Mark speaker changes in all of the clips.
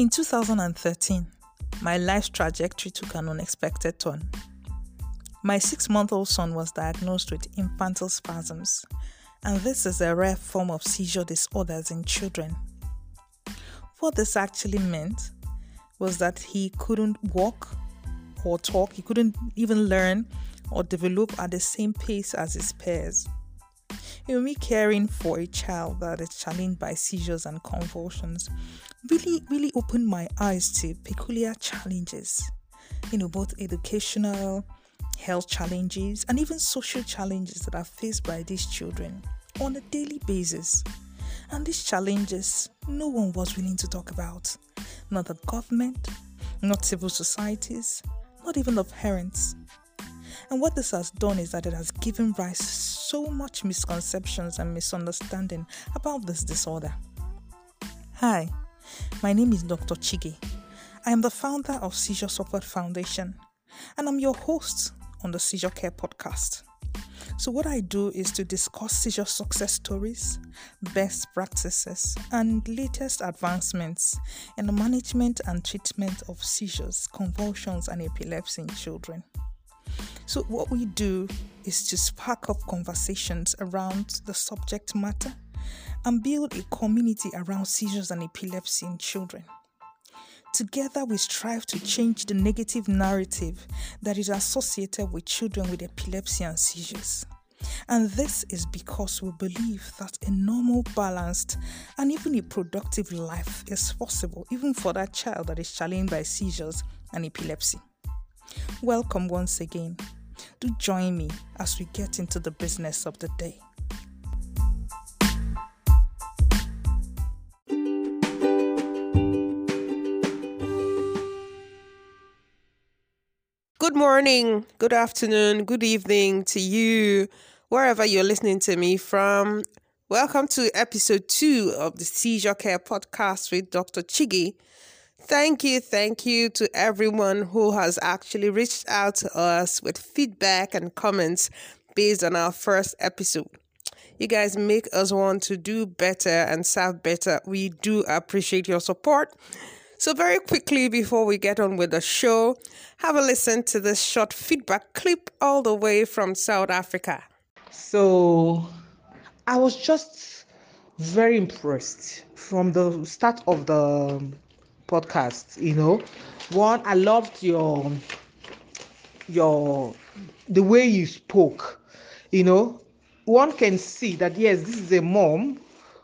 Speaker 1: In 2013, my life's trajectory took an unexpected turn. My six month old son was diagnosed with infantile spasms, and this is a rare form of seizure disorders in children. What this actually meant was that he couldn't walk or talk, he couldn't even learn or develop at the same pace as his peers. You know, me caring for a child that is challenged by seizures and convulsions really, really opened my eyes to peculiar challenges, you know, both educational, health challenges, and even social challenges that are faced by these children on a daily basis. And these challenges, no one was willing to talk about. Not the government, not civil societies, not even the parents. And what this has done is that it has given rise to so much misconceptions and misunderstanding about this disorder. Hi, my name is Dr. Chige. I am the founder of Seizure Support Foundation, and I'm your host on the Seizure Care podcast. So, what I do is to discuss seizure success stories, best practices, and latest advancements in the management and treatment of seizures, convulsions, and epilepsy in children. So, what we do is to spark up conversations around the subject matter and build a community around seizures and epilepsy in children. Together, we strive to change the negative narrative that is associated with children with epilepsy and seizures. And this is because we believe that a normal, balanced, and even a productive life is possible, even for that child that is challenged by seizures and epilepsy. Welcome once again. Do join me as we get into the business of the day.
Speaker 2: Good morning, good afternoon, good evening to you, wherever you're listening to me from. Welcome to episode two of the Seizure Care Podcast with Dr. Chigi. Thank you, thank you to everyone who has actually reached out to us with feedback and comments based on our first episode. You guys make us want to do better and serve better. We do appreciate your support. So, very quickly before we get on with the show, have a listen to this short feedback clip all the way from South Africa.
Speaker 3: So, I was just very impressed from the start of the podcast. You know, one, I loved your your the way you spoke. You know, one can see that yes, this is a mom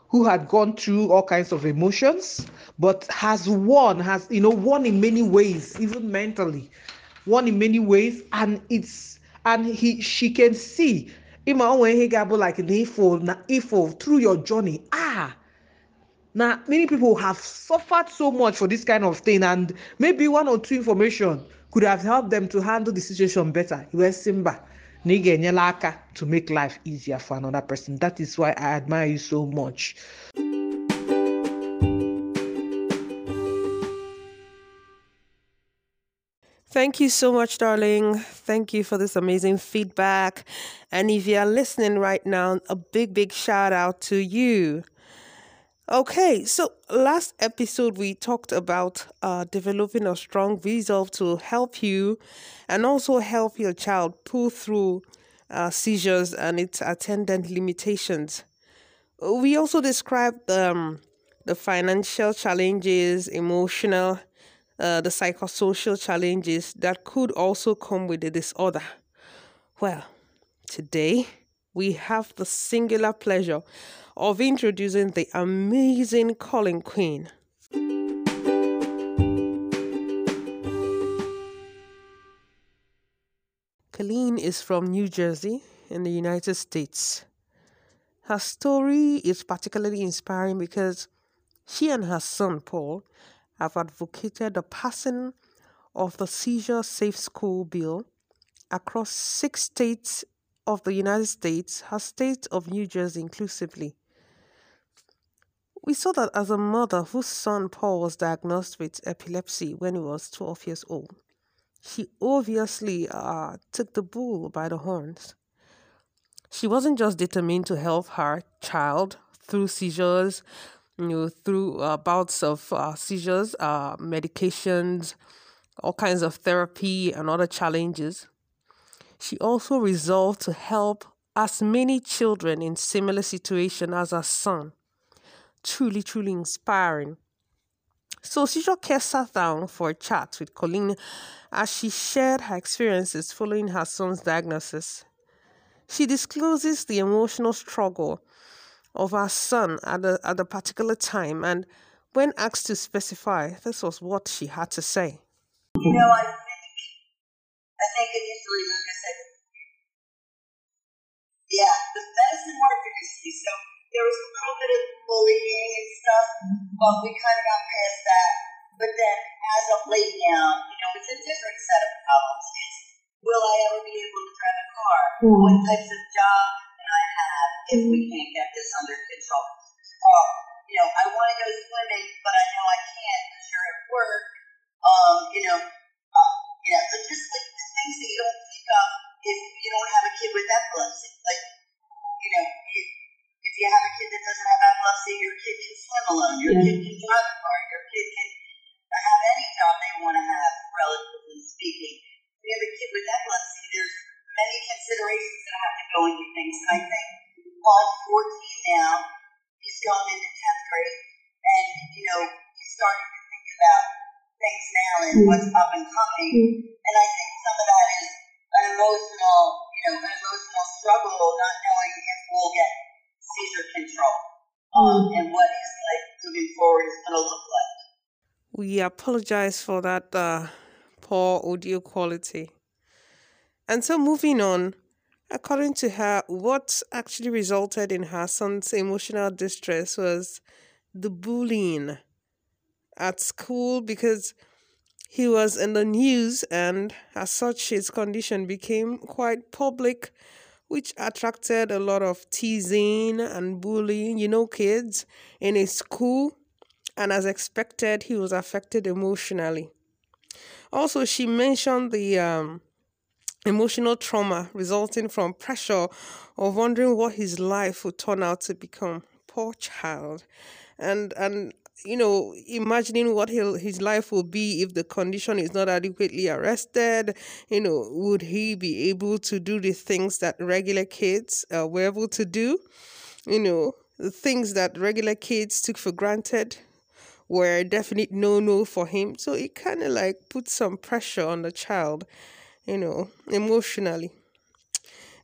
Speaker 3: who had gone through all kinds of emotions, but has won, has you know, won in many ways, even mentally, won in many ways, and it's and he she can see ima when he got like an ifo ifo through your journey. Ah, now many people have suffered so much for this kind of thing, and maybe one or two information could have helped them to handle the situation better. You Simba ị ga-enyela to make life easier for another person that is why i admire you so much
Speaker 2: Thank you so much, darling. Thank you for this amazing feedback. And if you are listening right now, a big, big shout out to you. Okay, so last episode we talked about uh, developing a strong resolve to help you and also help your child pull through uh, seizures and its attendant limitations. We also described um, the financial challenges, emotional, uh, the psychosocial challenges that could also come with the disorder. Well, today we have the singular pleasure of introducing the amazing Colleen Quinn. Colleen is from New Jersey in the United States. Her story is particularly inspiring because she and her son Paul have advocated the passing of the Seizure Safe School Bill across six states of the United States, her state of New Jersey inclusively. We saw that as a mother whose son Paul was diagnosed with epilepsy when he was 12 years old, she obviously uh, took the bull by the horns. She wasn't just determined to help her child through seizures, you know, through uh, bouts of uh, seizures, uh, medications, all kinds of therapy, and other challenges. She also resolved to help as many children in similar situation as her son. Truly, truly inspiring. So Seizure Care sat down for a chat with Colleen as she shared her experiences following her son's diagnosis. She discloses the emotional struggle of her son at a, at a particular time, and when asked to specify, this was what she had to say.
Speaker 4: You know, I think, I think initially, like I said, yeah, the medicine worked initially, so there was a little bit of bullying and stuff, but we kind of got past that. But then, as of late now, you know, it's a different set of problems. It's will I ever be able to drive a car? Mm-hmm. What types of jobs can I have if we can't get this under control? Or, you know, I want to go swimming, but I know I can't because you're at work. Um, you know, uh, you know, so just like the things that you don't think of if you don't have a kid with epilepsy. Have your kid can swim alone, your yeah. kid can drive a car, your kid can have any job they want to have, relatively speaking. If you have a kid with epilepsy, there's many considerations that have to go into things. And I think Paul's 14 now, he's going into 10th grade, and, you know, he's starting to think about things now and mm-hmm. what's up and coming. Mm-hmm. And I think um, and what his life moving forward is going to look like.
Speaker 2: We apologize for that uh, poor audio quality. And so, moving on, according to her, what actually resulted in her son's emotional distress was the bullying at school because he was in the news, and as such, his condition became quite public, which attracted a lot of teasing and bullying. You know, kids in a school, and as expected, he was affected emotionally. Also, she mentioned the um, emotional trauma resulting from pressure of wondering what his life would turn out to become. Poor child. And and you know, imagining what he'll, his life will be if the condition is not adequately arrested. You know, would he be able to do the things that regular kids uh, were able to do? You know, the things that regular kids took for granted were a definite no no for him. So it kind of like puts some pressure on the child, you know, emotionally.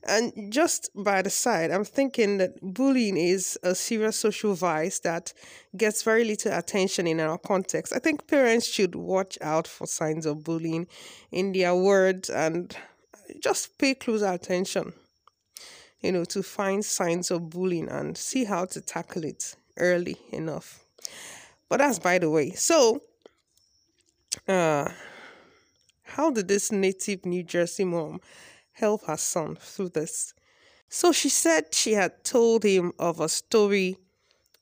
Speaker 2: And just by the side, I'm thinking that bullying is a serious social vice that gets very little attention in our context. I think parents should watch out for signs of bullying in their words and just pay closer attention, you know, to find signs of bullying and see how to tackle it early enough. But that's by the way. So, uh, how did this native New Jersey mom help her son through this. So she said she had told him of a story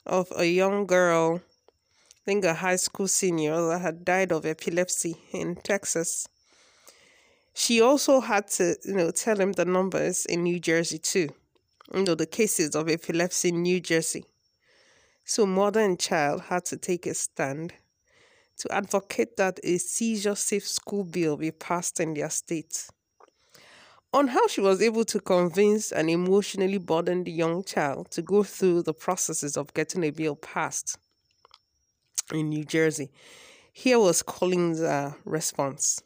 Speaker 2: of a young girl, I think a high school senior, that had died of epilepsy in Texas. She also had to, you know, tell him the numbers in New Jersey too, you know, the cases of epilepsy in New Jersey. So mother and child had to take a stand to advocate that a seizure safe school bill be passed in their state on how she was able to convince an emotionally burdened young child to go through the processes of getting a bill passed in New Jersey. Here was Colleen's uh, response.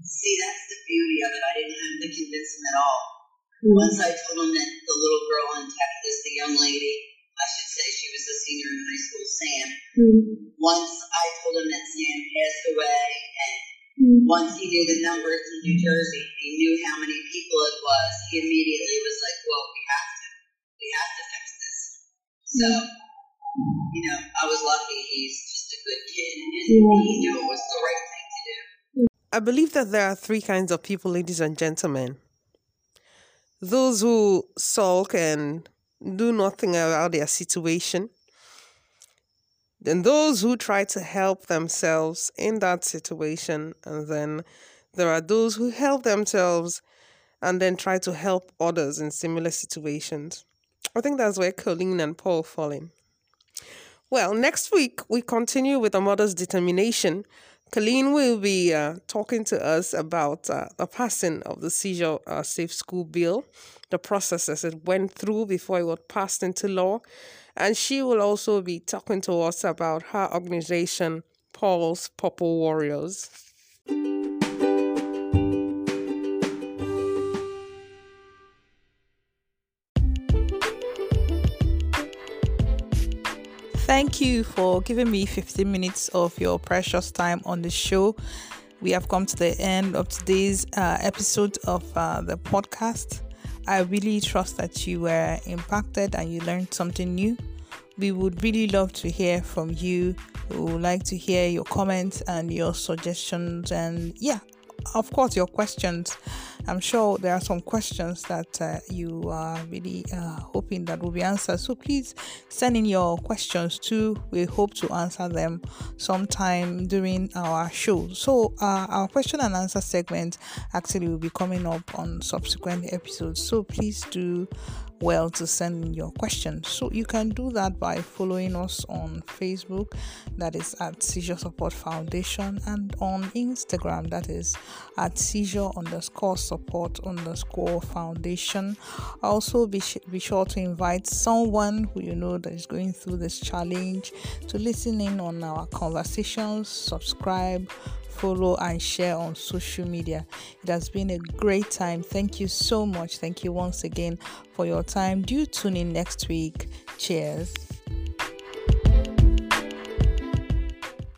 Speaker 4: See, that's the beauty of it. I didn't have to convince him at all. Mm-hmm. Once I told him that the little girl in Texas, the young lady, I should say she was a senior in high school, Sam. Mm-hmm. Once I told him that Sam passed away and once he knew the numbers in New Jersey, he knew how many people it was. He immediately was like, "Well, we have to, we have to fix this." So, you know, I was lucky. He's just a good kid, and he knew it was the right thing to do.
Speaker 2: I believe that there are three kinds of people, ladies and gentlemen. Those who sulk and do nothing about their situation then those who try to help themselves in that situation, and then there are those who help themselves and then try to help others in similar situations. I think that's where Colleen and Paul fall in. Well, next week we continue with a mother's determination. Colleen will be uh, talking to us about uh, the passing of the Seizure uh, Safe School Bill, the processes it went through before it was passed into law, and she will also be talking to us about her organization, Paul's Purple Warriors.
Speaker 1: Thank you for giving me 15 minutes of your precious time on the show. We have come to the end of today's uh, episode of uh, the podcast. I really trust that you were impacted and you learned something new. We would really love to hear from you. We would like to hear your comments and your suggestions, and yeah, of course, your questions. I'm sure there are some questions that uh, you are really uh, hoping that will be answered. So please send in your questions too. We hope to answer them sometime during our show. So uh, our question and answer segment actually will be coming up on subsequent episodes. So please do well to send in your questions. So you can do that by following us on Facebook, that is at Seizure Support Foundation, and on Instagram, that is at Seizure underscore support underscore foundation. Also, be, sh- be sure to invite someone who you know that is going through this challenge to listen in on our conversations, subscribe follow, and share on social media. It has been a great time. Thank you so much. Thank you once again for your time. Do tune in next week. Cheers.